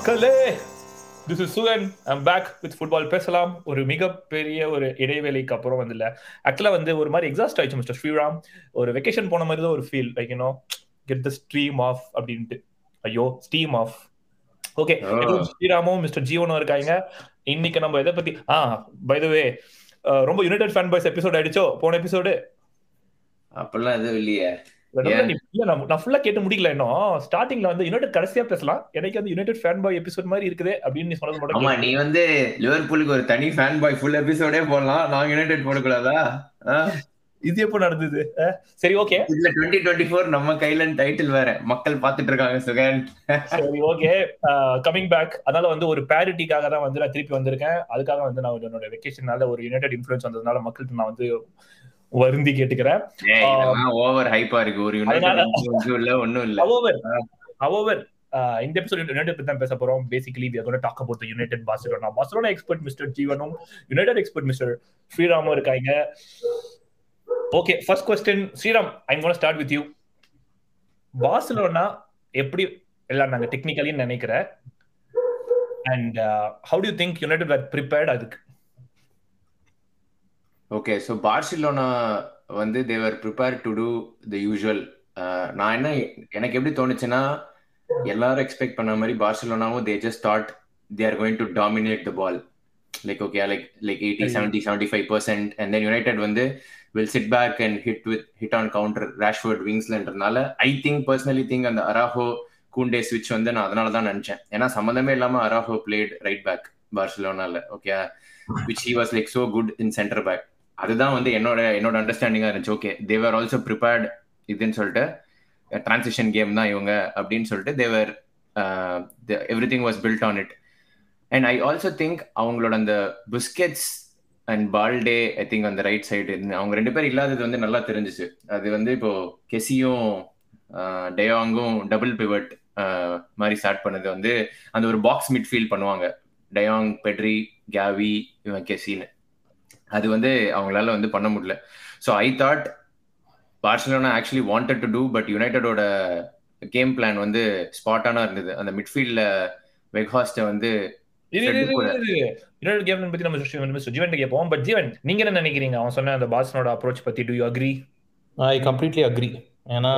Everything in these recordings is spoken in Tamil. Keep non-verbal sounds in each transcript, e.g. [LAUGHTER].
மக்களே this is Sugan I'm back with football பேசலாம். ஒரு மிகப்பெரிய ஒரு இடைவேளைக்கு அப்புறம் வந்து இல்ல ஆக்சுவலா வந்து ஒரு மாதிரி எக்ஸாஸ்ட் ஆயிடுச்சு மிஸ்டர் ஸ்ரீராம். ஒரு வெக்கேஷன் போன மாதிரி தான் ஒரு feel like you know get the stream off அப்படின்ட்டு. ஐயோ ஸ்டீம் ஆஃப் ஓகே ஸ்ரீராமும் மிஸ்டர் ஜீவனும் இருக்காங்க. இன்னைக்கு நம்ம எதை பத்தி ஆ பை த வே ரொம்ப யுனைடெட் ஃபேன் பாய்ஸ் எபிசோட் ஆயிடுச்சோ? போன எபிசோடு அப்பெல்லாம் எதுவும் இல்லையே. இல்ல நான் ஃபுல்லா கேட்டு முடிக்கல இன்னும். ஸ்டார்டிங்ல வந்து யுனைடெட் கடைசியா பேசலாம். எனக்கு வந்து யுனைடெட் ஃபேன் பாய் எபிசோட் மாதிரி இருக்குது அப்படின்னு நீ சொன்னது மட்டும் ஆமா நீ வந்து லிவர்பூலுக்கு ஒரு தனி ஃபேன் பாய் ஃபுல் எபிசோடே போடலாம். நான் யுனைடெட் போடக்கூடாதா? இது எப்போ நடந்தது? சரி ஓகே. இதுல டுவெண்ட்டி டுவெண்ட்டி ஃபோர் நம்ம கையில டைட்டில் வேற. மக்கள் பாத்துட்டு இருக்காங்க சுகன். சரி ஓகே. கமிங் பேக் அதனால வந்து ஒரு பேரிட்டிக்காக தான் வந்து நான் திருப்பி வந்திருக்கேன். அதுக்காக வந்து நான் என்னோட வெக்கேஷனால ஒரு யுனைடெட் இன்ஃபுளுன்ஸ் வந்ததுனால மக்கள்கிட்ட நான் வந்து வருந்தி கேட்டுக்கிறேன். ஓவர் ஹைப்பா இருக்கு. ஒரு இல்ல ஒண்ணும் இல்ல. ஹவவர் ஹவவர் இந்த எபிசோட் யுனைடெட் பத்தி தான் பேச போறோம். Basically we are talk about United Barcelona Barcelona expert mister ஜீவனும் யுனைடெட் எக்ஸ்பர்ட் மிஸ்டர் ஸ்ரீராமும் இருக்காங்க. Okay first question Sriram I'm gonna start with you Barcelona எப்படி எல்லாம் நாங்க டெக்னிக்கலி நினைக்கிறேன் and how do think United are prepared அதுக்கு? ஓகே ஸோ பார்சிலோனா வந்து they were prepare to do the usual நான் என்ன எனக்கு எப்படி தோணுச்சுன்னா எல்லாரும் எக்ஸ்பெக்ட் பண்ண மாதிரி பார்சிலோனாவும் they just thought they are going to dominate the ball like okay like like eighty seventy seventy five percent and then United வந்து will sit back and hit with hit on counter Rashford விங்ஸ்லன்றதுனால I think personally think அந்த அராஹோ கூண்டே ஸ்விட்ச் வந்து நான் அதனால தான் நினைச்சேன். ஏன்னா சம்மந்தமே இல்லாம Araujo played right back பார்சிலோனால okay which he was like so good in centre back அதுதான் வந்து என்னோட என்னோட அண்டர்ஸ்டாண்டிங்காக இருந்துச்சு. ஓகே தேவர் ஆல்சோ ப்ரிப்பேர்ட் இதுன்னு சொல்லிட்டு டிரான்சிஷன் கேம் தான் இவங்க அப்படின்னு சொல்லிட்டு they were everything was built on it and I also think அவங்களோட அந்த Busquets and Balde I think அந்த ரைட் சைடு அவங்க ரெண்டு பேர் இல்லாதது வந்து நல்லா தெரிஞ்சிச்சு. அது வந்து இப்போ கெசியும் டயாங்கும் டபுள் பிவட் மாதிரி ஸ்டார்ட் பண்ணது வந்து அந்த ஒரு பாக்ஸ் மிட்ஃபீல்ட் பண்ணுவாங்க. டயாங் பெட்ரி கேவி இவன் கெசின்னு அது வந்து அவங்களால வந்து பண்ண முடியல. So I thought Barcelona actually wanted to do but யுனைடடோட game plan வந்து ஸ்பாட்டானா இருந்தது. அந்த மிட்ஃபீல்ட்ல வெக்ஹாஸ்ட வந்து கேம் பத்தி நம்ம ஜீவன் கேட்போம் பட் ஜீவன் நீங்க என்ன நினைக்கிறீங்க? அவன் சொன்ன அந்த பார்சனோட அப்ரோச் பத்தி do you agree I completely agree ஏன்னா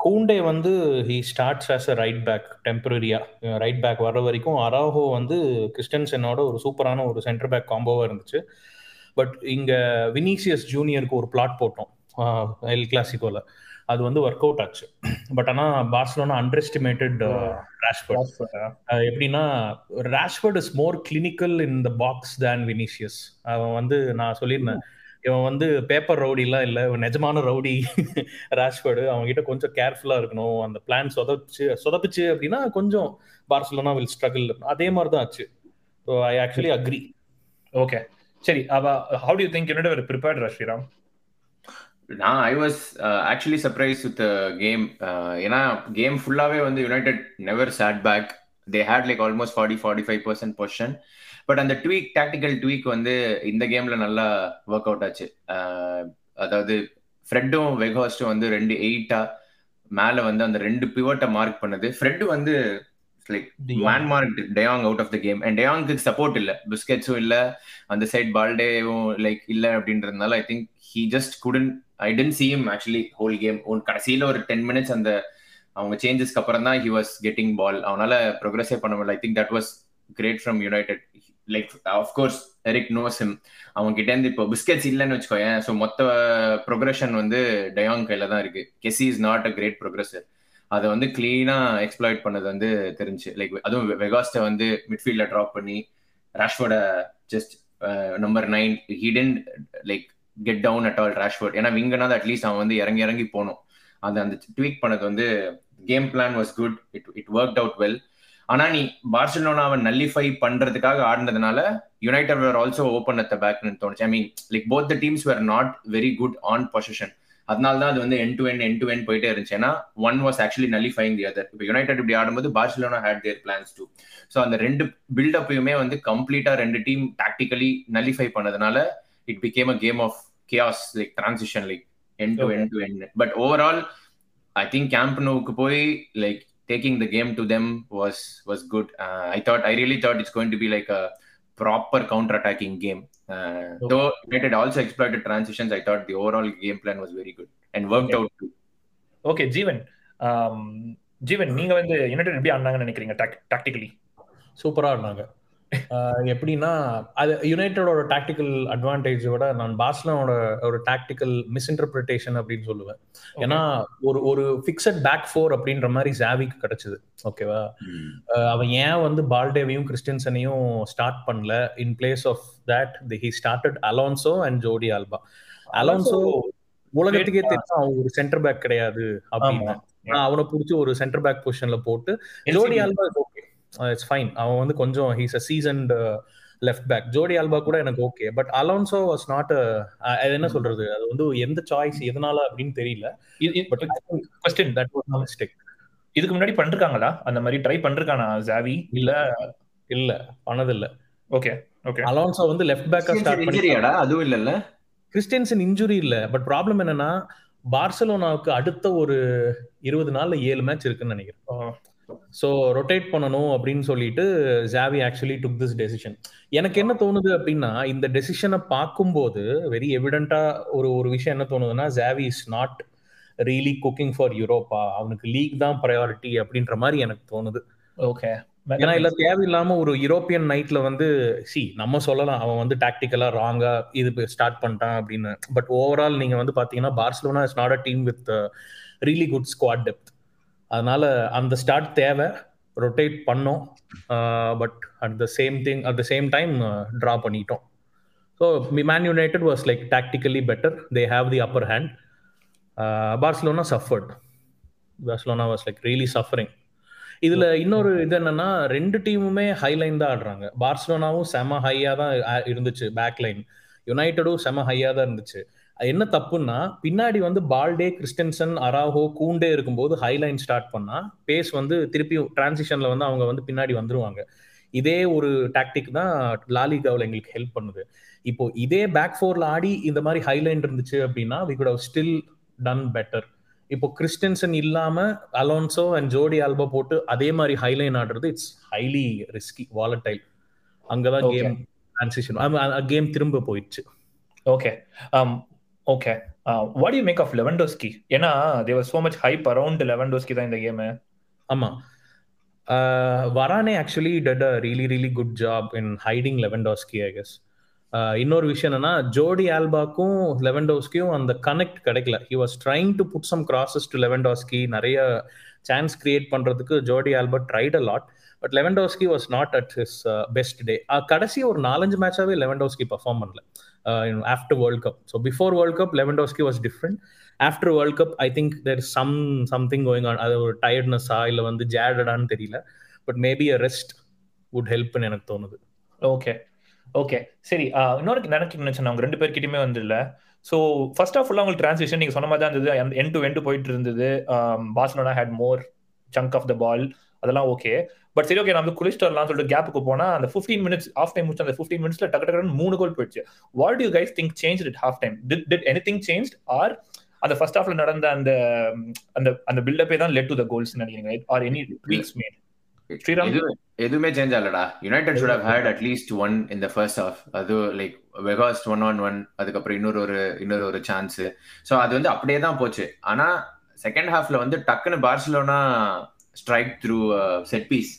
கூண்டே வந்து he starts as a right back டெம்பரரியா right back வர்ற வரைக்கும் அராஹோ வந்து கிறிஸ்டன்சனோட ஒரு சூப்பரான ஒரு சென்டர் பேக் காம்போவா இருந்துச்சு. பட் இங்க வினிசியஸ் ஜூனியருக்கு ஒரு பிளாட் போட்டோம். எல் கிளாசிக்கோல அது வந்து ஒர்க் அவுட் ஆச்சு. பட் ஆனா பார்சலோனா அண்டர் எஸ்டிமேட்டட் ரேஷ்வர்ட் எப்படின்னா Rashford is more clinical in the box than Vinicius அவன் வந்து நான் சொல்லியிருந்தேன். இவன் வந்து பேப்பர் ரவுடிலாம் இல்லை. இவன் நிஜமான ரவுடி ரேஷ்வர்டு அவங்க கிட்ட கொஞ்சம் கேர்ஃபுல்லா இருக்கணும். அந்த பிளான் சொதப்பிச்சு சொதப்பிச்சு அப்படின்னா கொஞ்சம் பார்சலோனா வில் ஸ்ட்ரகிள் அதே மாதிரி தான் ஆச்சு so I actually agree okay சரி அவ how do you think United prepared Sriram? நான் I was actually surprise with game ஏன்னா கேம் ஃபுல்லாகவே வந்து United never sat back they had like almost forty forty five percent possession but அந்த ட்வீக் டாக்டிக்கல் ட்வீக் வந்து இந்த கேம்ல நல்லா ஒர்க் அவுட் ஆச்சு. Uh, அதாவது ஃப்ரெட்டும் வெகாஸ்டும் வந்து ரெண்டு எயிட்டா மேலே வந்து அந்த ரெண்டு பிவட்டை மார்க் பண்ணுது. ஃப்ரெட் வந்து like man mark de Jong out of the game and டயாங்க்கு support இல்ல. பிஸ்கெட்ஸும் இல்ல. அந்த சைட் பால்டேவும் லைக் இல்ல அப்படின்றதுனால I think he just couldn't I didn't see him actually whole game one கடைசியில ஒரு டென் மினிட்ஸ் அந்த அவங்க சேஞ்சஸ்க்கு அப்புறம் தான் ஹி வாஸ் கெட்டிங் பால் அவனால ப்ரோக்ரஸே பண்ண முடியல. I think that was great from United like of course Erik knows him அவங்க கிட்ட இருந்து இப்போ பிஸ்கெட்ஸ் இல்லைன்னு வச்சுக்கோயேன். ஸோ மொத்த ப்ரொக்ரஷன் வந்து டயாங் கையில தான் இருக்கு. Kessie is not a great progressor அதை வந்து கிளீனா எக்ஸ்ப்ளாய்ட் பண்ணது வந்து தெரிஞ்சு. லைக் அதுவும் வெகாஸ்ட வந்து மிட்ஃபீல்ட்ல ட்ராப் பண்ணி Rashford just number nine hidden like get down at all Rashford ஏன்னா விங்கனாவது அட்லீஸ்ட் அவன் வந்து இறங்கி இறங்கி போகணும் அந்த அந்த ட்வீக் பண்ணது வந்து game plan was good it it work out well ஆனா நீ பார்சலோனாவை நல்லிஃபை பண்றதுக்காக ஆடினதுனால United were also open at the பேக்னு தோணுச்சு. I mean like both the teams were not very good on position அதனால தான் அது வந்து என் டு என் என் டு என் போயிட்டே இருந்துச்சு. ஏன்னா one was actually nullifying the other இப்போ யுனைடெட் இப்படி ஆடும்போது Barcelona had their plans too so அந்த ரெண்டு பில்டப்பையுமே வந்து கம்ப்ளீட்டா ரெண்டு டீம் டாக்டிக்கலி நல்லிஃபை பண்ணதுனால it became a game of chaos like transition like end to end to end but overall I think Camp நோவுக்கு போய் like taking the game to them was was good. Uh, I thought I really thought it's going to be like a proper counter-attacking game. Uh, Though United also exploited transitions, I thought the overall game plan was very good and worked Okay. out too. Okay Jeevan Jeevan நீங்க வந்து யுனைடெட் எப்படி ஆடினாங்கன்னு நினைக்கிறீங்க டாக்டிக்கலி சூப்பரா இருந்தாங்க எப்படின்னா அது யுனைடோட டாக்டிக்கல் அட்வான்டேஜோட நான் பார்சலோனோட ஒரு டாக்டிக்கல் மிஸ்இன்டர்பிரிட்டேஷன் அப்படின்னு சொல்லுவேன். ஏன்னா ஒரு ஒரு ஃபிக்ஸட் பேக் ஃபோர் அப்படின்ற மாதிரி ஜாவிக்கு கிடைச்சது. ஓகேவா அவன் ஏன் வந்து பால்டேவையும் கிறிஸ்டின்சனையும் ஸ்டார்ட் பண்ணல? In place of that he started Alonso and Jordi Alba Alonso உலகத்துக்கே தெரியும் அவன் ஒரு சென்டர் பேக் கிடையாது அப்படின்னு. அவனை புடிச்சு ஒரு சென்டர் பேக் பொசிஷன்ல போட்டு ஜோடி ஆல்பா இட்ஸ் ஃபைன் அவன் வந்து கொஞ்சம் he's a seasoned left back Jordi Alba கூட எனக்கு okay but Alonso was not அது என்ன சொல்றது? அது வந்து எந்த சாய்ஸ் எதனால அப்படின்னு தெரியல. But question that was mistake இதுக்கு முன்னாடி பண்ணிருக்காங்களா? அந்த மாதிரி ட்ரை பண்ணிருக்கானா ஜாவி இல்ல இல்ல பண்ணதில்ல. ஓகே ஓகே அலோன்சோ வந்து லெஃப்ட் பேக்கா ஸ்டார்ட் பண்ணி இன்ஜுரியாடா அதுவும் இல்லல்ல. கிறிஸ்டியன்சன் இன்ஜுரி இல்ல. பட் ப்ராப்ளம் என்னன்னா பார்சலோனாவுக்கு அடுத்த ஒரு இருபது நாள்ல ஏழு மேட்ச் இருக்குன்னு நினைக்கிறேன். ஸோ ரொட்டேட் பண்ணணும் அப்படின்னு சொல்லிட்டு Xavi actually took this decision எனக்கு என்ன தோணுது அப்படின்னா இந்த டெசிஷனை பார்க்கும்போது வெரி எவிடென்ட்டா ஒரு ஒரு விஷயம் என்ன தோணுதுன்னா Xavi is not really cooking for Europa அவனுக்கு லீக் தான் ப்ரையாரிட்டி அப்படின்ற மாதிரி எனக்கு தோணுது. ஓகே ஏன்னா இல்ல தேவையில்லாம ஒரு யூரோப்பியன் நைட்ல வந்து சி நம்ம சொல்லலாம் அவன் வந்து டாக்டிக்கலா ராங்கா இது ஸ்டார்ட் பண்ணிட்டான் அப்படின்னு. பட் ஓவரால் நீங்க வந்து பாத்தீங்கன்னா Barcelona is not a team with really good squad depth அதனால அந்த ஸ்டார்ட் தேவை. ரொட்டேட் பண்ணோம். But at the same thing at the same time draw பண்ணிட்டோம். So Man United was like tactically better they have the upper hand Barcelona suffered Barcelona was like really suffering இதுல இன்னொரு இது என்னன்னா ரெண்டு டீமுமே ஹை லைன் தான் ஆடுறாங்க. பார்சலோனாவும் செம ஹையா தான் இருந்துச்சு பேக் லைன் யுனைடடும் செம ஹையா தான் இருந்துச்சு. என்ன தப்புன்னா பின்னாடி வந்து பால்டே கிறிஸ்டன்சன் அராஹோ கூண்டே இருக்கும்போது ஹை லைன் ஸ்டார்ட் பண்ணா பேஸ் வந்து திருப்பி டிரான்சிஷன்ல வந்து அவங்க வந்து பின்னாடி வந்துருவாங்க. இதே ஒரு டாக்டிக் தான் லாலிகாவில் எங்களுக்கு ஹெல்ப் பண்ணுது. இப்போ இதே பேக் ஃபோர்ல ஆடி இந்த மாதிரி ஹைலைன் இருந்துச்சு அப்படின்னா we could have still done better இப்போ கிறிஸ்டன்சன் இல்லாம அலோன்சோ அண்ட் ஜோடி ஆல்பா போட்டு அதே மாதிரி ஹைலைன் ஆடுறது இட்ஸ் ஹைலி ரிஸ்கி வாலடைல் அங்கதான் கேம் டிரான்சிஷன் கேம் திரும்ப போயிடுச்சு. Okay okay what you make of Lewandowski ஏன்னா there were so much hype around Lewandowski தான் இந்த கேமு ஆமாம் Varane actually did a really really good job in hiding Lewandowski I guess இன்னொரு விஷயம் என்னன்னா ஜோடி ஆல்பாக்கும் லெவன்டோஸ்கியும் அந்த கனெக்ட் கிடைக்கல. He was trying to put some crosses to Lewandowski நிறைய சான்ஸ் கிரியேட் பண்ணுறதுக்கு Jordi Alba tried a lot but Lewandowski was not at his best day கடைசி ஒரு நாலஞ்சு மேட்சாவே லெவன்டோஸ்கி பர்ஃபார்ம் பண்ணல after World Cup so before World Cup Lewandowski was different after World Cup I think there some something going on அது ஒரு டயர்ட்னஸா இல்லை வந்து ஜேடடான்னு தெரியல but maybe a rest would ஹெல்ப்னு எனக்கு தோணுது ஓகே ஓகே சரி இன்னொரு நினைக்க நினைச்சேன் அவங்க ரெண்டு பேர்கிட்டயுமே வந்து இல்லை ஸோ ஃபர்ஸ்ட் ஆஃப் ஃபுல்லாக உங்களுக்கு டிரான்ஸ்லேஷன் நீங்க சொன்ன மாதிரி தான் இருந்தது. என் டு என் போயிட்டு இருந்தது. Barcelona had more chunk of the ball அதெல்லாம் ஓகே பட் சரி ஓகே நம்ம குளிஸ்டர்லாம் சொல்லிட்டு கேப்புக்கு போனா அந்த ஃபிஃப்டீன் மினிட்ஸ் ஆஃப் டைம் முடிச்சு அந்த ஃபிஃப்டீன் மினிட்ஸ்ல டக்கு டக்குனு மூணு கோல் போயிடுச்சு. What you guys think change it half time did did any thing change or அந்த ஃபர்ஸ்ட் ஹாஃப்ல நடந்த அந்த அந்த அந்த பில்டப்பே தான் லெட் டு த கோல்ஸ் நினைக்கிறீங்க or any tweaks made Sriram எதுவுமே change ஆகலடா. United should have had at least one இந்த ஃபர்ஸ்ட் ஹாஃப் அது like Weghorst one on one அதுக்கப்புறம் இன்னொரு ஒரு இன்னொரு ஒரு சான்ஸ் ஸோ அது வந்து அப்படியே தான் போச்சு. ஆனா செகண்ட் ஹாஃப்ல வந்து டக்குன்னு Barcelona strike through set piece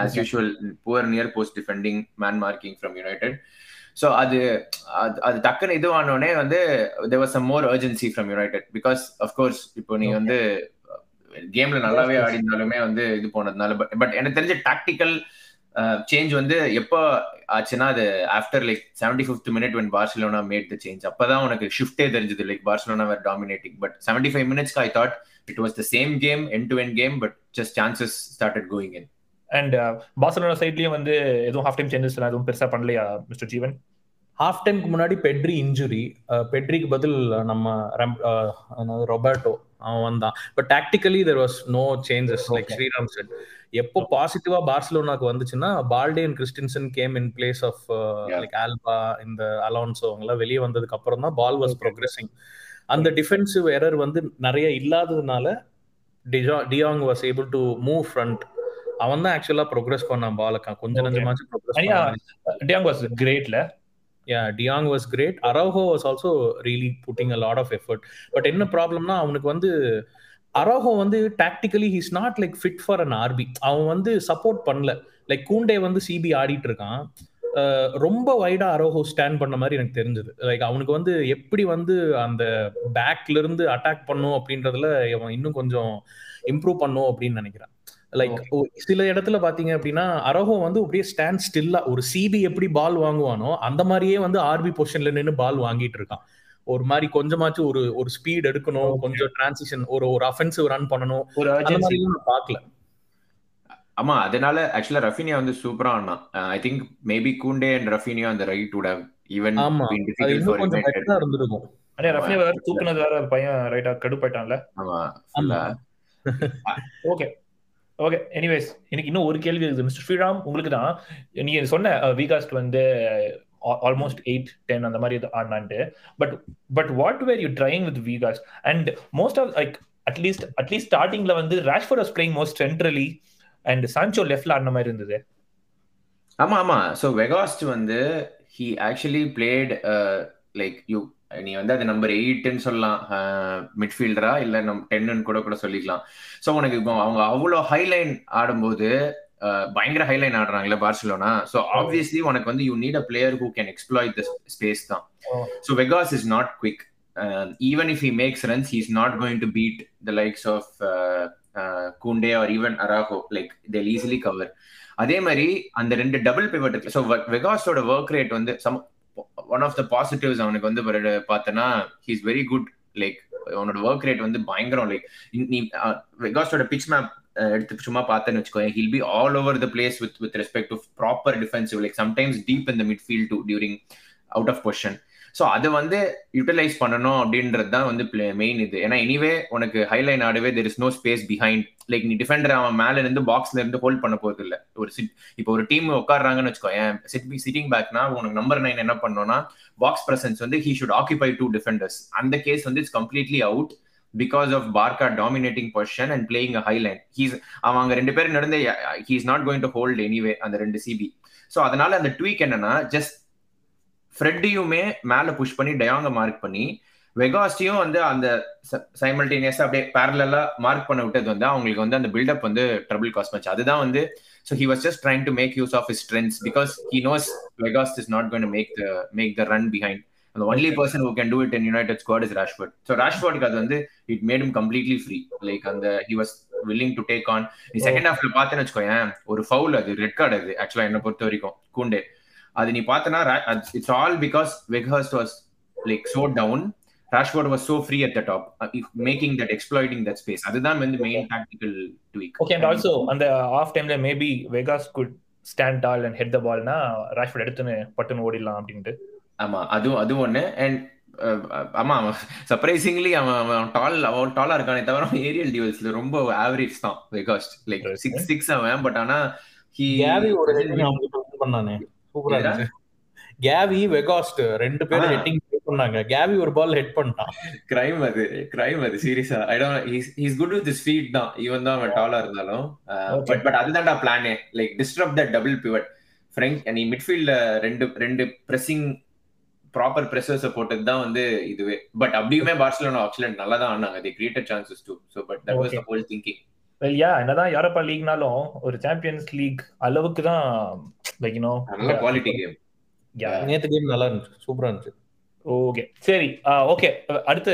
as usual poor near post defending man marking from United so அது அது டக்குன்னு இது ஆனோடனே வந்து there was some more urgency from United because of course இப்போ நீ வந்து கேம்ல நல்லாவே ஆடினாலுமே வந்து இது போனதுனால பட் பட் எனக்கு தெரிஞ்ச டாக்டிக்கல் சேஞ்ச் வந்து எப்போ ஆச்சுன்னா அது after like seventy fifth minute when Barcelona made the change அப்பதான் உனக்கு ஷிஃப்டே தெரிஞ்சது like Barcelona were dominating but seventy five மினிட்ஸ்க்கு I thought it was the same game end to end game but just chances started going in and Barcelona சைட்லயும் வந்து எதுவும் ஹாஃப் டைம் சேஞ்சஸ் எதுவும் பெருசா பண்ணலையா மிஸ்டர் ஜீவன் ஹாஃப் டைம்க்கு முன்னாடி பெட்ரி இன்ஜுரி பெட்ரிக்கு பதில் நம்ம ரொபர்டோ அவன் வந்தான் but tactically there was no changes like Sriram said எப்போ பாசிட்டிவா பார்சலோனாக்கு வந்துச்சுன்னா Balde and Christensen came in place of like Alba இந்த அலோன்சோ அவங்கலாம் வெளியே வந்ததுக்கு அப்புறம் தான் பால் வாஸ் ப்ரோக்ரஸிங் அந்த டிஃபென்சிவ் எரர் வந்து நிறைய இல்லாததுனால டிஜா de Jong was able to move front அவன் தான் ஆக்சுவலா ப்ரோக்ரஸ் பண்ணான் பாலக்கா கொஞ்சம். நஞ்சமாச்சும் progress டியாங் was கிரேட்ல yeah de Jong was great Araujo was also really putting a lot of effort but என்ன ப்ராப்ளம்னா அவனுக்கு வந்து அரௌஹோ வந்து tactically he's not like fit for an RB அவன் வந்து சப்போர்ட் பண்ணல. லைக் கூண்டே வந்து சிபி ஆடிட்டு இருக்கான். ரொம்ப வைடா அரௌஹோ ஸ்டாண்ட் பண்ண மாதிரி எனக்கு தெரிஞ்சது. லைக் அவனுக்கு வந்து எப்படி வந்து அந்த பேக்ல இருந்து அட்டாக் பண்ணும் அப்படின்றதுல அவன் இன்னும் கொஞ்சம் இம்ப்ரூவ் பண்ணும் அப்படின்னு நினைக்கிறேன். லைக் சில இடத்துல பாத்தீங்க அப்படின்னா அரஹோ வந்து அப்படியே ஸ்டாண்ட் ஸ்டில்லா ஒரு சிபி எப்படி பால் வாங்குவானோ அந்த மாதிரியே வந்து ஆர்பி பொசிஷன்ல நின்னு பால் வாங்கிட்டு இருக்கான். ஒரு மாதிரி கொஞ்சமாச்சும் ஒரு ஒரு ஸ்பீட் எடுக்கணும். கொஞ்சம் டிரான்சிஷன் ஒரு ஒரு அஃபென்சிவ் ரன் பண்ணணும். ஒரு அந்த மாதிரி பார்க்கல ஆமா அதனால ஆக்சுவலா ரஃபினியா வந்து சூப்பரா ஆனா I think maybe Kounde and Raphinha அந்த ரைட் வுட் ஹவ் ஈவன் ஆமா கொஞ்சம் பெட்டரா இருந்திருக்கும். அண்ணே ரஃபினி வேற தூக்குனது வேற பையன் ரைட்டா கடுப்பாயிட்டான்ல. ஆமா ஆமா. ஃபுல்லா ஓகே [LAUGHS] ஓகே எனிவேஸ் எனக்கு இன்னும் ஒரு கேள்வி இருக்குது. மிஸ்டர் ஸ்ரீராம் உங்களுக்கு தான் நீங்க சொன்ன uh, விகாஸ்ட் வந்து ஆல்மோஸ்ட் எயிட் டென் அந்த மாதிரி ஆடினான்ட்டு but but what were you trying with Weghorst and most of like at least at least ஸ்டார்டிங்ல வந்து Rashford was playing most centrally and Sancho லெஃப்ட்ல ஆடின மாதிரி இருந்தது. ஆமா ஆமா. சோ வெகாஸ்ட் வந்து he actually played like you நீ வந்து அது நம்பர் எயிட்னு சொல்லலாம். மிட்ஃபீல்டரா இல்ல நம் டென்னு கூட கூட சொல்லிக்கலாம். சோ உனக்கு இப்போ அவங்க அவ்வளோ ஹைலைன் ஆடும்போது பயங்கர ஹைலைன் ஆடுறாங்கல்ல பார்சிலோனா? சோ ஆப்வியஸ்லி உனக்கு வந்து you need a player who can exploit the space தான். So Vegas is not quick even if he makes runs he is not going to beat the likes of Koundé or even Araujo like they'll easily cover அதே மாதிரி அந்த ரெண்டு டபுள் பிவட் இருக்கு ஸோ வெகாஸோட ஒர்க் ரேட் வந்து some one of the positives அவனுக்கு வந்து பார்த்தனா ஹீஸ் வெரி குட் லைக் அவனோட ஒர்க் ரேட் வந்து பயங்கரம் லைக் நீ வெகாஸோட பிச் மேப் எடுத்து சும்மா பார்த்தேன்னு வச்சுக்கோ he'll be all over the place with with respect to proper defensive like sometimes deep in the midfield to during out of position so அதை வந்து யூட்டிலைஸ் பண்ணணும் அப்படின்றது தான் வந்து மெயின் இது. ஏன்னா எனிவே உனக்கு high line ஆடவே there is no space behind like நீ டிஃபெண்டர் அவன் மேல இருந்து பாக்ஸ்ல இருந்து ஹோல்ட் பண்ண போறது இல்ல. ஒரு சிட் இப்போ ஒரு டீம் உட்காடுறாங்கன்னு வச்சுக்கோ ஏன் சிட் சிட்டிங் பேக்னா உனக்கு நம்பர் நைன் என்ன பண்ணோம்னா பாக்ஸ் பிரசன்ஸ் வந்து he should occupy two defenders அந்த கேஸ் வந்து it's completely out because of Barça dominating position and playing a high line he's அவன் அங்க ரெண்டு பேரும் நடந்து he is not going to hold anyway அந்த ரெண்டு சிபி ஸோ அதனால அந்த ட்வீக் என்னன்னா ஜஸ்ட் ஃப்ரெட்டியுமே மேல புஷ் பண்ணி டயாங்க மார்க் பண்ணி வெகாஸ்டியும் வந்து அந்த சைமல்டேனியஸா அப்படியே பேரலா மார்க் பண்ண விட்டது வந்து அவங்களுக்கு வந்து அந்த பில்டப் வந்து ட்ரபிள் காஸ் பண்ணுச்சு. அதுதான் வந்து so he was just trying to make use of his strengths because he knows Weghorst is not going make the make the run behind அந்த only person who can do it in United squad is Rashford so ராஷ்வர்டுக்கு அது வந்து it made him completely free like அந்த he was willing to take on நீ செகண்ட் ஹாஃப்ல பார்த்தேன்னு வச்சுக்கோயேன் ஒரு ஃபவுல் அது ரெட் கார்டு அது ஆக்சுவலா என்ன பொறுத்த வரைக்கும் கூண்டே அது நீ பார்த்தனா it's all because Weghorst was like so down Rashford was so free at the top making that exploiting that space அதுதான் வந்து main tactical tweak okay and also அந்த ஆஃப் டைம்ல maybe Vegas could stand tall and head the பால்னா Rashford எடுத்துன்னு பட்டுன்னு ஓடிடலாம் அப்படின்ட்டு. ஆமா அதுவும் அது ஒண்ணு. அண்ட் ஆமா அவன் சர்ப்ரைசிங்லி அவன் அவன் டால் அவன் டாலா இருக்கானே தவிர ஏரியல் டியூல்ஸ்ல ரொம்ப ஆவரேஜ் தான் வெகாஸ்ட் லைக் சிக்ஸ் சிக்ஸ் அவன் பட் ஆனா ஹி ஒரு பண்ணானே. சூப்பரா இருந்துச்சு கேவி வெகாஸ்ட் ரெண்டு பேரும் ஹெட்டிங் பண்ணாங்க. கேவி ஒரு பால் ஹெட் பண்ணிட்டான். கிரைம் அது கிரைம் அது சீரியஸா I don't he's good with his feet தான். ஈவன் தான் அவன் டாலா இருந்தாலும். பட் பட் அதுதான்டா பிளானே like disturb that double pivot Frenkie நீ மிட்ஃபீல்ட்ல ரெண்டு ரெண்டு பிரஸிங் ப்ராப்பர் பிரஷர்ஸ் போட்டது தான் வந்து இதுவே. பட் அப்படியுமே பார்சலோனா ஆக்சுவலி நல்லா தான் ஆனாங்க they created chances to so but that was the whole thinking well yeah என்னதான் யூரோப்பா லீக்னாலும் ஒரு சாம்பியன்ஸ் லீக் அளவுக்கு தான் லைக் யூ நோ நல்ல குவாலிட்டி கேம் நேத்து கேம் நல்லா இருந்துச்சு. சூப்பரா இருந்துச்சு. ஓகே சரி ஓகே அடுத்து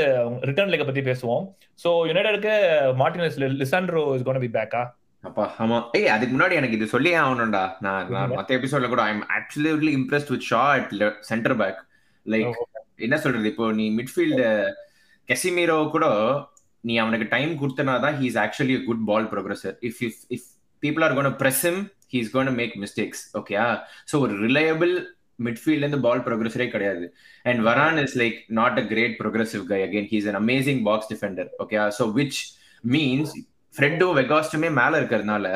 ரிட்டர்ன் லெக்க பத்தி பேசுவோம். So யுனைடெடுக்கு Martinez Lisandro is gonna be பேக்கா அப்பா ஆமா. ஏய் அதுக்கு முன்னாடி எனக்கு இது சொல்லியே ஆகணும்டா. நான் நான் மத்த எபிசோட்ல கூட I am absolutely impressed with Shaw at centre back like என்ன சொல்றது? இப்போ நீ மிட்ஃபீல்டு கெசிமீரோ கூட நீ அவனுக்கு டைம் கொடுத்தனா தான் he is actually good ball progressor if if if people are gonna press him he is gonna make mistakes ஓகேயா ஸோ ஒரு ரிலையபிள் மிட்ஃபீல்ட்ல இருந்து பால் ப்ரோக்ரஸரே கிடையாது. And Varane is like not a great progressive guy again he's an amazing box defender okay so which means ஃப்ரெட்டோ வெகாஸ்டுமே மேல இருக்கிறதுனால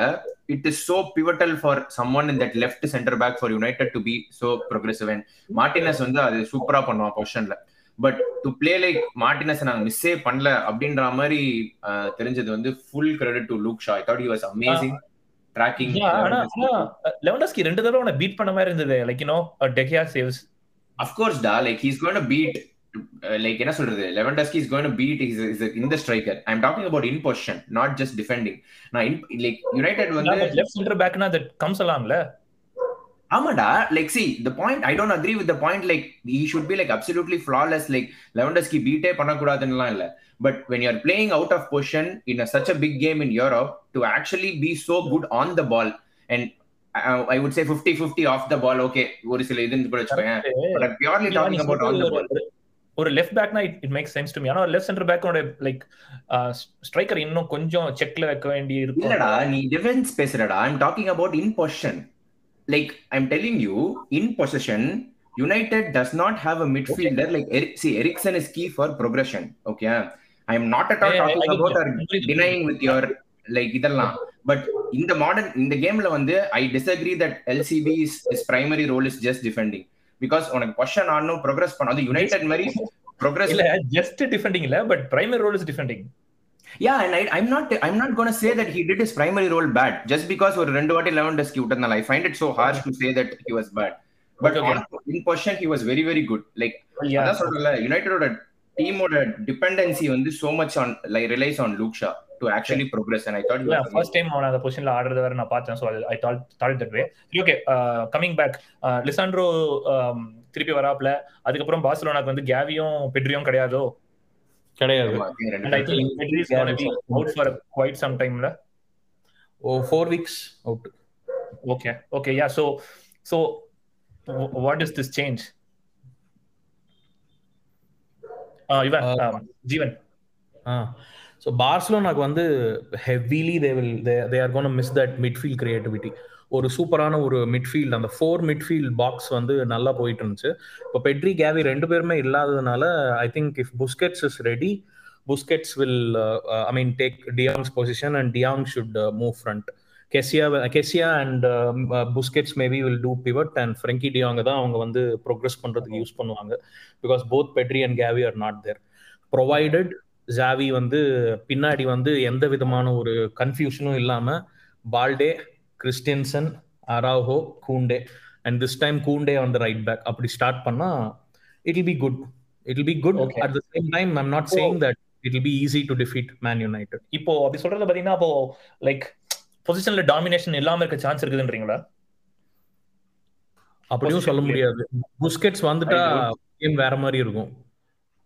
it is so pivotal for some one in that left centre back for United to be so progressive and Martinez வந்து அது சூப்பரா பண்ணுவான் பொசிஷன்ல but to play like Martinez நாங்க மிஸ்ஸே பண்ணல அப்படின்ற மாதிரி தெரிஞ்சது வந்து full credit to Luke Shaw I thought he was amazing tracking Lewandowski ரெண்டு தடவை அவனை பீட் பண்ண மாதிரி இருந்தது. Like you know De Gea saves of course டா like he's going to beat like என்ன சொல்றது? Lewandowski is going beat is is இந்த striker I am talking about in position not just defending நான் லைக் யுனைடெட் வந்து லெஃப்ட் சென்டர் பேக்னா தட் கம்ஸ் அலாங்ல ஆமாடா like see the point I don't agree with the point like he should be like absolutely flawless like Lewandowski பீட்டே பண்ணக்கூடாதுன்னுலாம் இல்ல. But when you're playing out of position in such a big game in Europe to actually be so good on the ball and I would say fifty fifty of the ball okay ஒரு சில இதுன்னு கூட வச்சுக்கோங்க purely talking about on the ball ஒரு left பேக்னா it it make sense to me ஆனா லெஃப்ட் சென்டர் பேக்கோட லைக் ஸ்ட்ரைக்கர் இன்னும் கொஞ்சம் செக்ல வைக்க வேண்டி இருக்கும் இல்லடா நீ defence பேசுறடா I am talking about in position like I am telling you in position United does not have a midfielder like see Eriksen is key for progression okay I am not at all talking about or dining with your like இதெல்லாம். பட் இந்த மாடர்ன் இந்த கேம்ல வந்து I disagree that LCB is is primary role is just defending because உனக்கு பொசிஷன் ஆடணும் ப்ரோக்ரஸ் பண்ண அது யுனைடெட் மாதிரி ப்ரோக்ரஸ் இல்ல ஜஸ்ட் டிஃபெண்டிங் இல்ல but primary role is defending Yeah, and I, I'm not I'm not gonna say that he did his primary role bad just because ஒரு ரெண்டு வாட்டி Lewandowski find it so harsh to say that he was bad. But Okay. on, in position he was very very good. Like அதான் சொல்றல யுனைடெடோட டீமோட டிபெண்டன்சி வந்து so much on like relies on Luke Shaw to actually progress and I thought he இல்ல was ஃபர்ஸ்ட் டைம் அவன் அந்த பொசிஷன்ல ஆடுறது வேற நான் பார்த்தேன் so I thought thought that way okay coming back Lisandro திருப்பி வராப்ல அதுக்கப்புறம் பார்சிலோனாக்கு வந்து கேவியும் பெட்ரியும் கிடையாதோ கிடையாது. ஆமா, I think ரெண்டு அண்ட் ஐ பேரும் think Pedri is gonna be out for quite some டைம்ல ஓ four weeks out okay okay yeah so so what is this change இவன் ஜீவன் ஆ ஸோ பார்சலோனாக்கு வந்து heavily they will they they are gonna miss that midfield creativity ஒரு சூப்பரான ஒரு மிட்ஃபீல்ட் அந்த ஃபோர் மிட்ஃபீல்ட் பாக்ஸ் வந்து நல்லா போயிட்டு இருந்துச்சு இப்போ பெட்ரி கேவி ரெண்டு பேருமே இல்லாததுனால I think if Busquets is ready Busquets will I mean take de Jong's position and de Jong should move front Kessie Kessie and Busquets maybe will do pivot and Frenkie டியாங்க தான் அவங்க வந்து ப்ரோக்ரஸ் பண்ணுறதுக்கு யூஸ் பண்ணுவாங்க. Because both Pedri and Gavi are not there provided Xavi வந்து பின்னாடி வந்து எந்த விதமான ஒரு கன்ஃபியூஷனும் இல்லாமல் Balde Christensen Araujo Kounde. And this time Kounde on the right back அப்படி ஸ்டார்ட் பண்ணா it be good it be good. At the same time I'm not saying that it be easy to defeat man United இப்போ அப்படி சொல்றது பாத்தீங்கன்னா அப்போ லைக் பொசிஷன்ல டாமினேஷன் இல்லாம இருக்க சான்ஸ் இருக்குதுன்றீங்களா? அப்படியும் சொல்ல முடியாது. புஸ்கெட்ஸ் வந்துட்டா கேம் வேற மாதிரி இருக்கும்.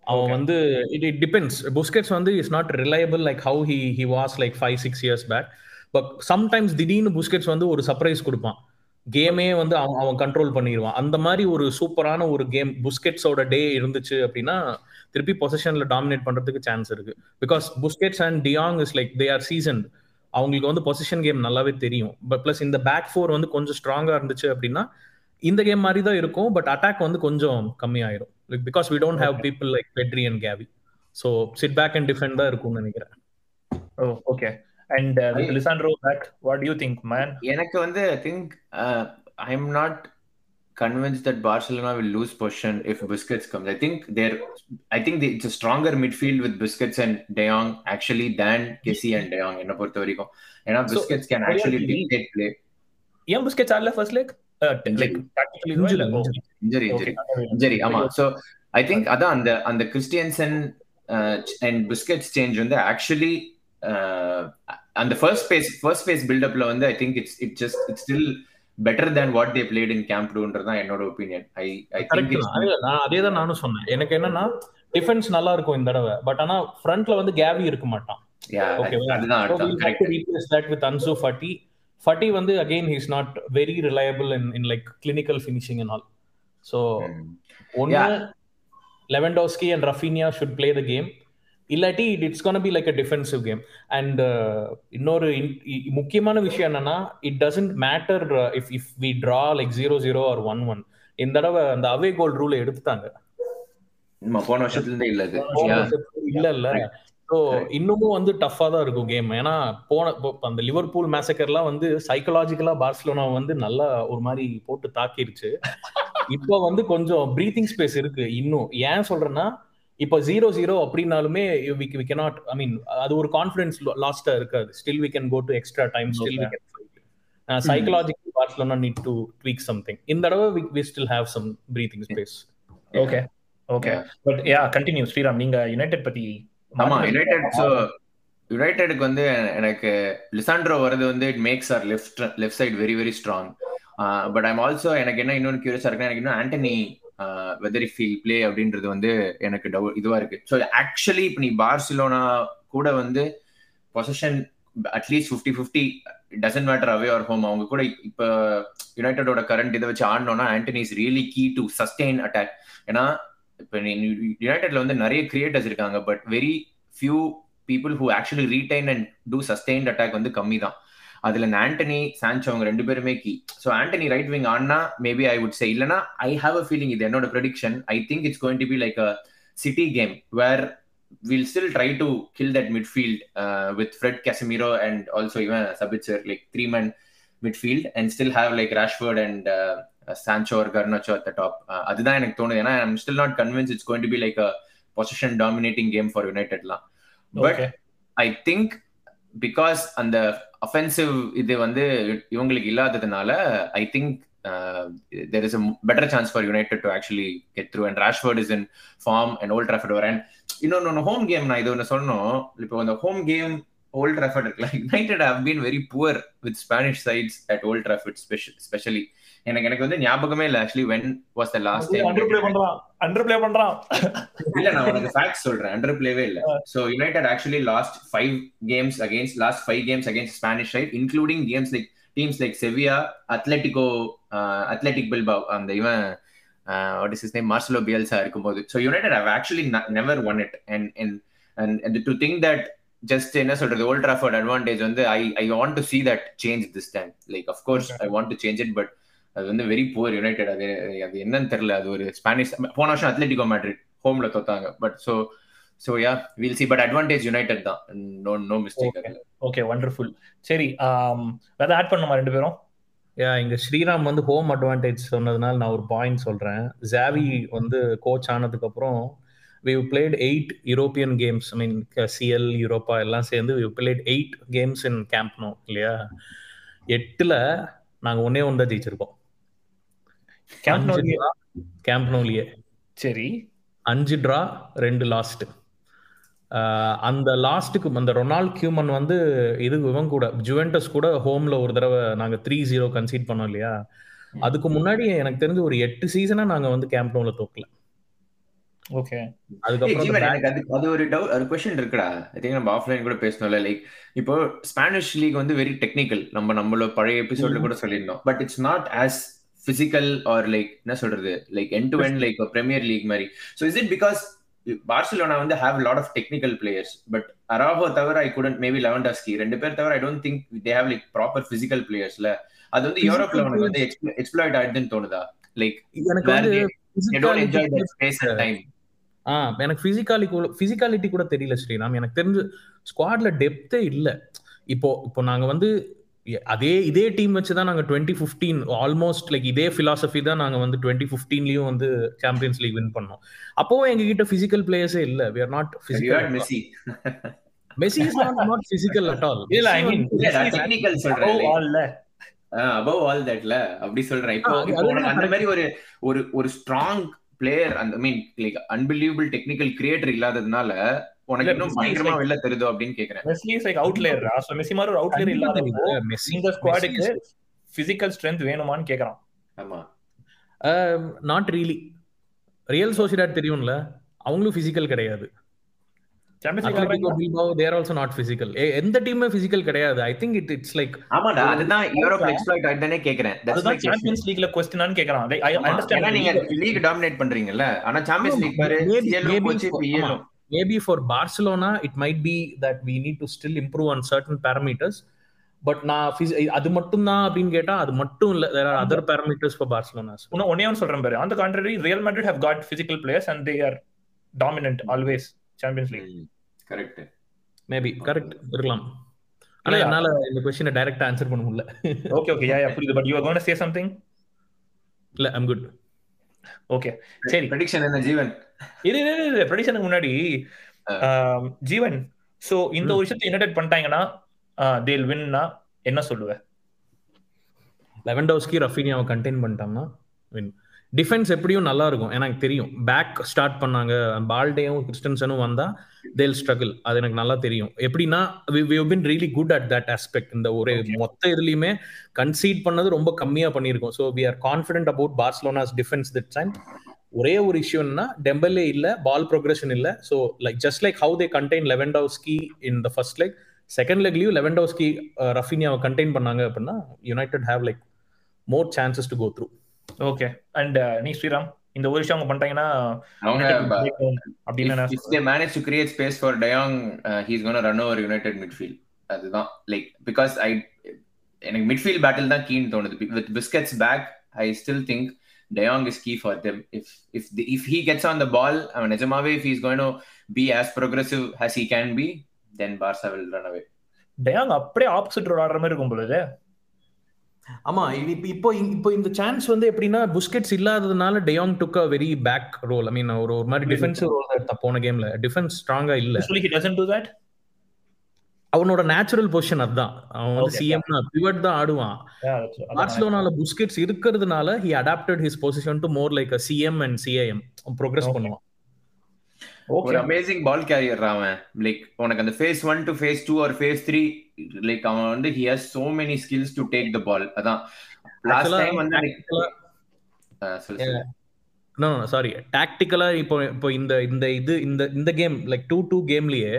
அவன். வந்து இட் இட் டிபெண்ட்ஸ் புஸ்கெட்ஸ் வந்து is not reliable like how he he was like five six years back but sometimes திடீர்னு புஸ்கெட்ஸ் வந்து ஒரு சர்ப்ரைஸ் கொடுப்பான். கேமே வந்து அவன் அவன் கண்ட்ரோல் பண்ணிடுவான். அந்த மாதிரி ஒரு சூப்பரான ஒரு கேம் புஸ்கெட்ஸோட டே இருந்துச்சு அப்படின்னா திருப்பி பொசிஷன்ல டாமினேட் பண்றதுக்கு சான்ஸ் இருக்கு. Because Busquets and de Jong is like they are season அவங்களுக்கு வந்து பொசிஷன் கேம் நல்லாவே தெரியும். பட் பிளஸ் இந்த பேக் ஃபோர் வந்து கொஞ்சம் ஸ்ட்ராங்கா இருந்துச்சு அப்படின்னா இந்த கேம் மாதிரி தான் இருக்கும். பட் அட்டாக் வந்து கொஞ்சம் கம்மியாயிரும். Like because we don't have people like Pedri and Gavi so sit back and defend தான் இருக்கும்னு நினைக்கிறேன். ஓ okay And with Lisandro back what you think man எனக்கு வந்து I think I am not convinced that Barcelona will lose possession if Busquets comes. I think they're I think they, it's a stronger midfield with Busquets and De Jong actually than Kessie and De Jong என்ன பொறுத்த வரைக்கும் ஏன்னா So, Busquets can actually dictate play ஏன் Busquets ஆடல first like like tactically Injury, இல்ல injury injury injury ஆமா so I think அதான் அந்த அந்த கிறிஸ்டியன்சன் அண்ட் பிஸ்கெட்ஸ் சேஞ்ச் வந்து ஆக்சுவலி அந்த ஃபர்ஸ்ட் பேஸ் ஃபர்ஸ்ட் பேஸ் பில்டப்ல வந்து I think it's it just it's still better than what they played in Camp டூன்றதான் என்னோட ஒப்பீனியன் ஐ ஐ தான் நான் அதே தான் நானும் சொன்னேன். எனக்கு என்னன்னா டிஃபென்ஸ் நல்லா இருக்கும் இந்த தடவை. பட் ஆனா ஃப்ரண்ட்ல வந்து கேவி இருக்க மாட்டான். Fati. Fati வந்து again he's not very reliable in in like clinical finishing and all. So ஒன்னு Yeah. Lewandowski and Rafinha should play the இல்லாட்டி it's gonna be like a defensive game and இன்னொரு முக்கியமான விஷயம் என்னன்னா it doesn't matter if if we draw like zero zero or one one இந்த தடவை அந்த அவே கோல் ரூல் எடுத்துட்டாங்க. போன வருஷத்துல இருந்தே இல்ல இல்ல. இல்ல ஸோ இன்னமும் வந்து டஃபா தான் இருக்கும் கேம் ஏன்னா போன அந்த லிவர்பூல் மேசக்கர்லாம் வந்து சைக்கலாஜிக்கலா பார்சலோனா வந்து நல்லா ஒரு மாதிரி போட்டு தாக்கிருச்சு. [LAUGHS] இப்போ வந்து கொஞ்சம் ப்ரீத்திங் ஸ்பேஸ் இருக்கு இன்னும். ஏன் சொல்றேன்னா இப்போ ஜீரோ ஜீரோ அப்படின்னாலுமே we we cannot I mean அது ஒரு கான்ஃபிடன்ஸ் லாஸ்டா இருக்காது. Still we can go to extra time still we can psychological பார்ட்ஸ்ல need to tweak something இந்த தடவை we we still have some breathing space okay okay Yeah. But yeah continue Sriram நீங்க யுனைடெட் பத்தி ஆமா யுனைடெட் ஸோ யுனைடெடுக்கு வந்து எனக்கு லிசாண்ட்ரோ வரது வந்து it makes our left left side very very strong but I'm also எனக்கு என்ன இன்னொன்று கியூரியஸா இருக்குன்னா எனக்கு இன்னும் ஆண்டனி வெதரி ஃபீல் பிளே அப்படின்றது வந்து எனக்கு டவு இதுவா இருக்கு. ஸோ ஆக்சுவலி இப்போ நீ பார்சிலோனா கூட வந்து possession at least fifty fifty doesn't matter away or home அவங்க கூட இப்போ யுனைடெடோட கரண்ட் இதை வச்சு ஆடணும்னா Antony is really key to sustain attack ஏன்னா இப்போ யுனைடெட்ல வந்து நிறைய கிரியேட்டர்ஸ் இருக்காங்க but very few people who actually retain and to sustain attack வந்து கம்மி தான் அதுல இந்த ஆண்டனி சான்ச் அவங்க ரெண்டு பேருமே key so Antony right wing ஆனா மேபி ஐ வுட் சே இல்லனா ஐ ஹாவ் அ ஃபீலிங் இது என்னோட prediction I think it's going to be like a City game where will still try to kill that midfield with Fred Casemiro and also இவன் Sabitzer like three man midfield and still have like Rashford and Sancho ஒரு கர்னச்சோ அட் த டாப் அதுதான் எனக்கு தோணுது. ஏன்னா I'm still not convince it's going to be like a position dominating game for யுனைடெட்லாம் but I think because அந்த அஃபென்சிவ் இது வந்து இவங்களுக்கு இல்லாததுனால I think there is a better chance for United to actually get through and Rashford is in form and Old Trafford வர அண்ட் இன்னொன்று ஹோம் கேம் நான் இது ஒன்று சொன்னோம் இப்போ அந்த ஹோம் கேம் ஓல்ட் ட்ராஃபர்ட் இருக்குல்ல United have been very poor with Spanish sides at Old Trafford specially எனக்கு எனக்கு வந்து ஞாபகமே இல்ல actually when was the last time under play பண்றான். அண்டர் ப்ளே பண்றான். இல்ல நான் உனக்கு ஃபேக்ட் சொல்றேன். அண்டர் பிளேவே இல்ல so United actually last five games against last five games against Spanish side including games like teams like Sevilla Atletico Athletic Bilbao அந்த இவன் what is is name Marcelo Bielsa இருக்கும்போது. So United have actually never won it and and and to think that just என்ன சொல்றது ஓல்ட் ட்ராஃபர்ட் அட்வான்டேஜ் வந்து I I want to see that change this time like of course I want to change it but அது வந்து வெரி புவர் யுனைடெட் அது அது என்னன்னு தெரியல. அது ஒரு ஸ்பானிஷ் போன வருஷம் அத்லெட்டிகோ மேட்ரிட் ஹோம்ல தோத்தாங்க. But so so yeah will see but advantage United தான். No no mistake okay wonderful சரி வேற ஆட் பண்ணுமா ரெண்டு பேரும்? யா இங்க ஸ்ரீராம் வந்து ஹோம் அட்வான்டேஜ் சொன்னதுனால நான் ஒரு பாயிண்ட் சொல்றேன். ஜாவி வந்து கோச் ஆனதுக்கு அப்புறம் we played eight European games I mean CL Europa எல்லாம் சேர்ந்து we played eight games in Camp Nou இல்லையா? எட்டுல நாங்க ஒன்னே ஒன்று தான் ஜெயிச்சிருக்கோம் கேம்ப் நோலியே சரி. அஞ்சு ட்ரா ரெண்டு லாஸ்ட் அந்த லாஸ்ட்டுக்கு அந்த ரொனால்ட் கியூமன் வந்து இது இவன் கூட ஜுவெண்டஸ் கூட ஹோம்ல ஒரு தடவை நாங்க த்ரீ ஜீரோ கன்சீட் பண்ணோம் இல்லையா? அதுக்கு முன்னாடி எனக்கு தெரிஞ்சு ஒரு எட்டு சீசனா நாங்க வந்து கேம்ப் நோல தோக்கல. ஓகே அதுக்கப்புறம் அது ஒரு டவுட் ஒரு கொஸ்டின் இருக்குடா. ஐ திங்க் நம்ம ஆஃப்லைன் கூட பேசணும்ல லைக் இப்போ ஸ்பானிஷ் லீக் வந்து வெரி டெக்னிக்கல் நம்ம நம்மளோட பழைய எபிசோட்ல கூட சொல்லியிருந்தோம். But it's not as physical or like என்ன சொல்றது? Like end to end like Premier League மாதிரி. So is it because Barcelona வந்து have lot of technical players but Araujo தவிர ஐ குடன்ட் மேபி லெவன்டாஸ்கி ரெண்டு பேர் தவிர I don't think they have like proper physical பிளேயர்ஸ்ல அது வந்து யூரோப்ல உனக்கு வந்து எக்ஸ்ப்ளாய்ட் ஆயிடுதுன்னு தோணுதா? லைக் எனக்கு வந்து ஆ எனக்கு பிசிக்காலி பிசிக்காலிட்டி கூட தெரியல ஸ்ரீராம். எனக்கு தெரிஞ்சு ஸ்குவாட்ல டெப்த்தே இல்ல. இப்போ இப்போ நாங்க வந்து அதே இதே டீம் வச்சு தான் நாங்க டுவெண்ட்டி ஃபிஃப்டீன் ஆல்மோஸ்ட் லைக் இதே பிலாசபி தான் நாங்க வந்து டுவெண்ட்டி ஃபிஃப்டீன்லயும் வந்து சாம்பியன்ஸ் லீக் வின் பண்ணோம். அப்போ எங்க கிட்ட பிசிக்கல் பிளேயர்ஸே இல்ல. We are not physical Messi Messi is not not physical at all இல்ல ஐ மீன் டெக்னிக்கல் சொல்றேன் ஆல்ல அபவ் ஆல் தட்ல அப்படி சொல்றேன். இப்போ அந்த மாதிரி ஒரு ஒரு ஒரு ஸ்ட்ராங் பிளேயர் அந்த mean like unbelievable technical creator இல்லாததுனால உனக்கு இன்னும் பயங்கரமா வெளில தெரியுதோ அப்படின்னு கேக்குறேன். Messi is like outlier so Messi மாதிரி ஒரு அவுட்லேயர் இல்லாதப்போ இந்த ஸ்குவாடுக்கு பிசிக்கல் ஸ்ட்ரென்த் வேணுமான்னு கேக்குறான். ஆமா. நாட் ரியலி ரியல் சோசிடாட் தெரியும்ல? அவங்களும் பிசிக்கல் கிடையாது. ஆல்சோ நாட் ஃபிசிக்கல் எந்த டீமுமே ஃபிசிக்கல் கிடையாது. ஐ திங்க் இட்ஸ் லைக் கேக்குறேன். சாம்பியன்ஸ் லீக்ல क्वेश्चனானு கேக்குறான். லீக் டாமினேட் பண்றீங்கல ஆனா Champions League for Barcelona it might be that we need still improve on certain parameters but நான் அது மட்டும் தான் கேட்டா அது மட்டும் இல்ல. தேர் ஆர் பார்சிலோனா உன சொல்றேன் பாரு. And Real Madrid have got physical players and they are always Champions League correct maybe correct இருக்கலாம் ஆனா என்னால இந்த क्वेश्चन டைரக்டா ஆன்சர் பண்ண முடியல. ஓகே ஓகே யா யா புரியுது. But you are gonna say something இல்ல ஐ அம் குட் ஓகே சரி. ப்ரெடிக்ஷன் என்ன ஜீவன் இது இது ப்ரெடிக்ஷனுக்கு முன்னாடி ஜீவன் சோ இந்த ஒரு விஷயத்தை யுனைடெட் பண்ணிட்டாங்கன்னா தே வில் வின்னா என்ன சொல்லுவ? லெவன்டோஸ்கி ரஃபினியாவை கண்டெயின் பண்ணிட்டாங்கன்னா வின் டிஃபென்ஸ் எப்படியும் நல்லா இருக்கும் எனக்கு தெரியும். பேக் ஸ்டார்ட் பண்ணாங்க பால்டேயும் கிறிஸ்டன்சனும் வந்தா தேல் ஸ்ட்ரகிள் அது எனக்கு நல்லா தெரியும். எப்படின்னா been really good at that aspect இந்த ஒரு மொத்த இதுலயுமே கன்சீட் பண்ணது ரொம்ப கம்மியா பண்ணியிருக்கோம். So we are confident about Barcelona's defence this time ஒரே ஒரு இஷ்யூ என்ன டெம்பலே இல்ல பால் ப்ரோக்ரஷன் இல்ல. So like just like how they contain Lewandowski in the first leg second லெக்லயும் Lewandowski ரஃபினியாவை கண்டெயின் பண்ணாங்க அப்படின்னா United have like more chances to go through okay and நீ ஸ்ரீராம் இந்த ஒரு விஷயம் அவங்க பண்ணிட்டாங்கன்னா அவங்க De Jong, uh, he's going to run over United midfield. அதுதான். லைக் பிகாஸ் ஐ எனக்கு மிட்ஃபீல்ட் பேட்டில் தான் கீன்னு தோணுது. With Busquets back I still think de Jong is key for them if if if he gets on the ball அவன் நிஜமாவே if is going be as progressive as he can be then Barca will run away de Jong அப்படியே ஆப்போசிட் ஆடுற மாதிரி இருக்கும் பொழுது ஆமா இப்ப இப்போ இப்போ இந்த சான்ஸ் வந்து எப்படின்னா புஸ்கெட்ஸ் இல்லாததுனால de Jong took a very back role I mean ஒரு ஒரு மாதிரி டிஃபென்சிவ் ரோல் எடுத்த போன கேம்ல டிஃபென்ஸ் ஸ்ட்ராங்கா இல்ல. Usually he doesn't do that. அவனோட நேச்சுரல் பொசிஷன் அதுதான். அவன் வந்து. சிஎம் தான் பிவட் தான் ஆடுவான். Yeah, that's- அதான் பார்சலோனால புஸ்கெட்ஸ் இருக்கிறதுனால he adapted his position to more like CM and CIM progress Okay. பண்ணுவான். ஒரு. அமேசிங் பால் கேரியர் அவன். லைக் உனக்கு அந்த phase one to phase two or phase three like அவன் வந்து he has so many skills to take the ball அதான். லாஸ்ட் டைம் வந்து. நோ சாரி டாக்டிக்கலா இப்போ இப்போ இந்த இந்த இது இந்த இந்த கேம் லைக் டூ டூ கேம்லயே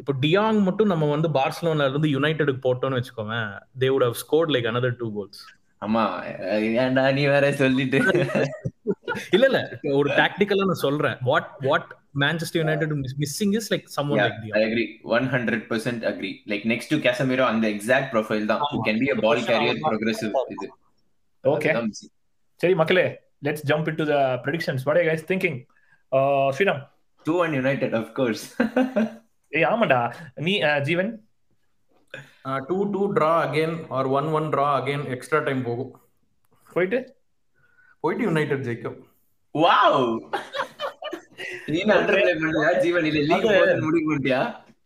இப்போ டியாங் மட்டும் நம்ம வந்து பார்சலோனால இருந்து யுனைடெடுக்கு போட்டோம்னு வச்சுக்கோங்க they would have scored like another two goals ஆமா ஏன்டா நீ வேற சொல்லிட்டு? இல்ல இல்ல. ஒரு டாக்டிக்கலா நான் சொல்றேன். What what Manchester United missing is like some one Yeah, like I de Jong agree. 100% agree. Like next to Casemiro on the exact profile தான். who can be a ball carrier progressive இது. Missing. சரி மக்களே let's jump in to the predictions what guys thinking Sriram Two one United of course. [LAUGHS] ஏய் ஆமாடா நீ Jeevan? Two two draw again or one one draw again extra time போகும். போயிட்டு? போயிட்டு யுனைடெட் ஜெயிக்கும்.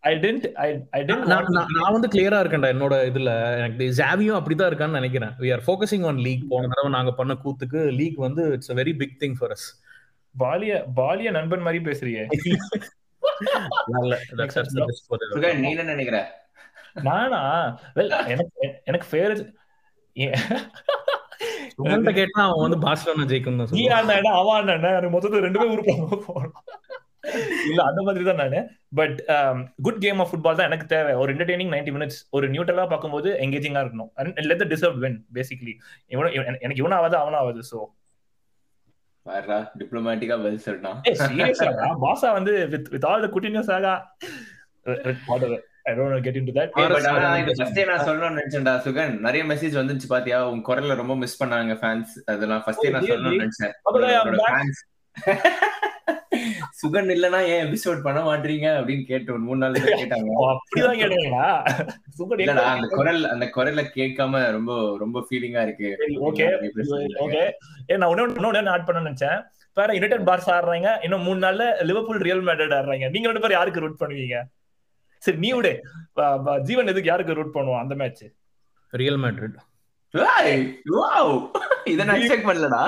டென்ட் நான் வந்து கிளியரா இருக்கேன்டா என்னோட இதுல. எனக்கு ஜாவியும் அப்படிதான் இருக்கான்னு நினைக்கிறேன். We are focusing on league போன தடவை நாங்க பண்ண கூத்துக்கு லீக் வந்து it's very big thing for us பாலிய பாலிய நண்பன் மாதிரி பேசுறியே [LAUGHS] [LAUGHS] சுகன் நீ என்ன நினைக்கிற? நானா? வெல் எனக்கு எனக்கு ஃபேவரட் சுகன்ட்ட கேட்டா அவன் வந்து பார்சலோனா ஜெயிக்கும் தான் நீ சொல்லுவான். ஆனா அவன் ஆனா எனக்கு மொத்தத்துல ரெண்டுமே உருப்படாம போறோம். இல்ல அந்த மாதிரி தான் நானு. But good game of football தான் எனக்கு தேவை. ஒரு என்டர்டெய்னிங் 90 மினிட்ஸ் ஒரு நியூட்ரலா பார்க்கும்போது எங்கேஜிங்கா இருக்கணும். லெட் டிசர்வ் வின் பேசிக்கலி இவன இவன்- எனக்கு இவனும் ஆகாது அவனும் ஆகாது சோ வரா டிப்ளமேட்டிக்கா பதில் சொல்றான் பாசா வந்து with with all the Coutinhos ஆகா I don't get into that but ஆனா இது ஏ நான் சொல்லணும்னு நினைச்சேன்டா சுகன். நிறைய மெசேஜ் வந்துச்சு பாத்தியா? உன் குரல்ல ரொம்ப மிஸ் பண்ணாங்க ஃபேன்ஸ் அதெல்லாம் ஃபர்ஸ்ட் Oh, நான் சொல்லணும்னு? நினைச்சேன். சுகன் இல்லனா ஏன் எபிசோட் பண்ண மாட்டீங்க? அப்படின்னு கேட்டு மூணு நாள் கேட்டாங்க. அப்படிதான் கேட்டீங்களா சூப்பர் இல்லடா அந்த குரல் அந்த குரல்ல கேட்காம ரொம்ப ரொம்ப ஃபீலிங்கா இருக்கு. ஓகே ஓகே ஏ நான் ஒண்ணு ஒண்ணு ஆட் பண்ண நினைச்சேன்? வேற யுனைடெட் பார்ஸ் ஆடுறாங்க. இன்னும் மூணு நாள்ல லிவர்பூல் ரியல் மேட்ரிட் ஆடுறாங்க. நீங்க ரெண்டு பேரும் யாருக்கு ரூட் பண்ணுவீங்க? சரி நீ விடு. ப- ப- ஜீவன் எதுக்கு யாருக்கு ரூட் பண்ணுவோம் அந்த மேட்ச் ரியல் மேட்ரிட் வாவ் இத நான் எக்ஸ்பெக்ட் பண்ணலடா.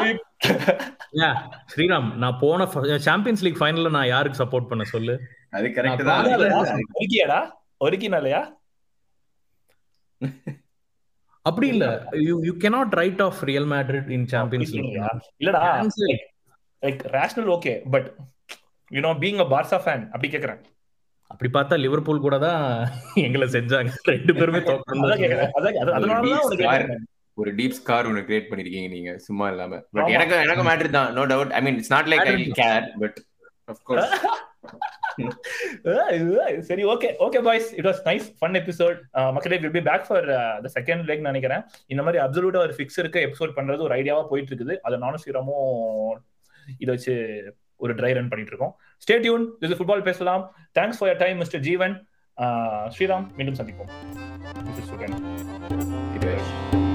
யா ஸ்ரீராம் நான் போன சாம்பியன்ஸ் லீக் ஃபைனல்ல நான் யாருக்கு சப்போர்ட் பண்ண சொல்லு? அது கரெக்ட் தான். ஒருக்கியாடா ஒருக்கினாலயா அப்படி இல்ல. You you cannot write off Real Madrid in Champions League இல்லடா. Like rational okay but you know being a Barca fan அப்படி கேக்குறேன். அப்படி பார்த்தா லிவர்பூல் கூட தான் எங்களை செஞ்சாங்க. ரெண்டு பேருமே. [LAUGHS] ஒரு டீப் ஸ்கார் ஒன்னு கிரியேட் பண்ணிருக்கீங்க நீங்க சும்மா இல்லாம. பட். எனக்கு எனக்கு மேட்டர் தான். No doubt I mean it's not like I care but of course சரி okay okay boys it was nice fun episode மக்களே will be back for the second leg நினைக்கிறேன். இந்த மாதிரி அப்சல்யூட்டா ஒரு ஃபிக்ஸ் இருக்க எபிசோட் பண்றது ஒரு ஐடியாவா போயிட்டு இருக்குது. அதை நானும் ஸ்ரீராமும் இதை வச்சு ஒரு ட்ரை ரன் பண்ணிட்டு இருக்கோம். ஸ்டே டியூன் இது ஃபுட்பால் பேசலாம் thanks for your time mister Jeevan Sriram மீண்டும் சந்திப்போம் This is Sugan.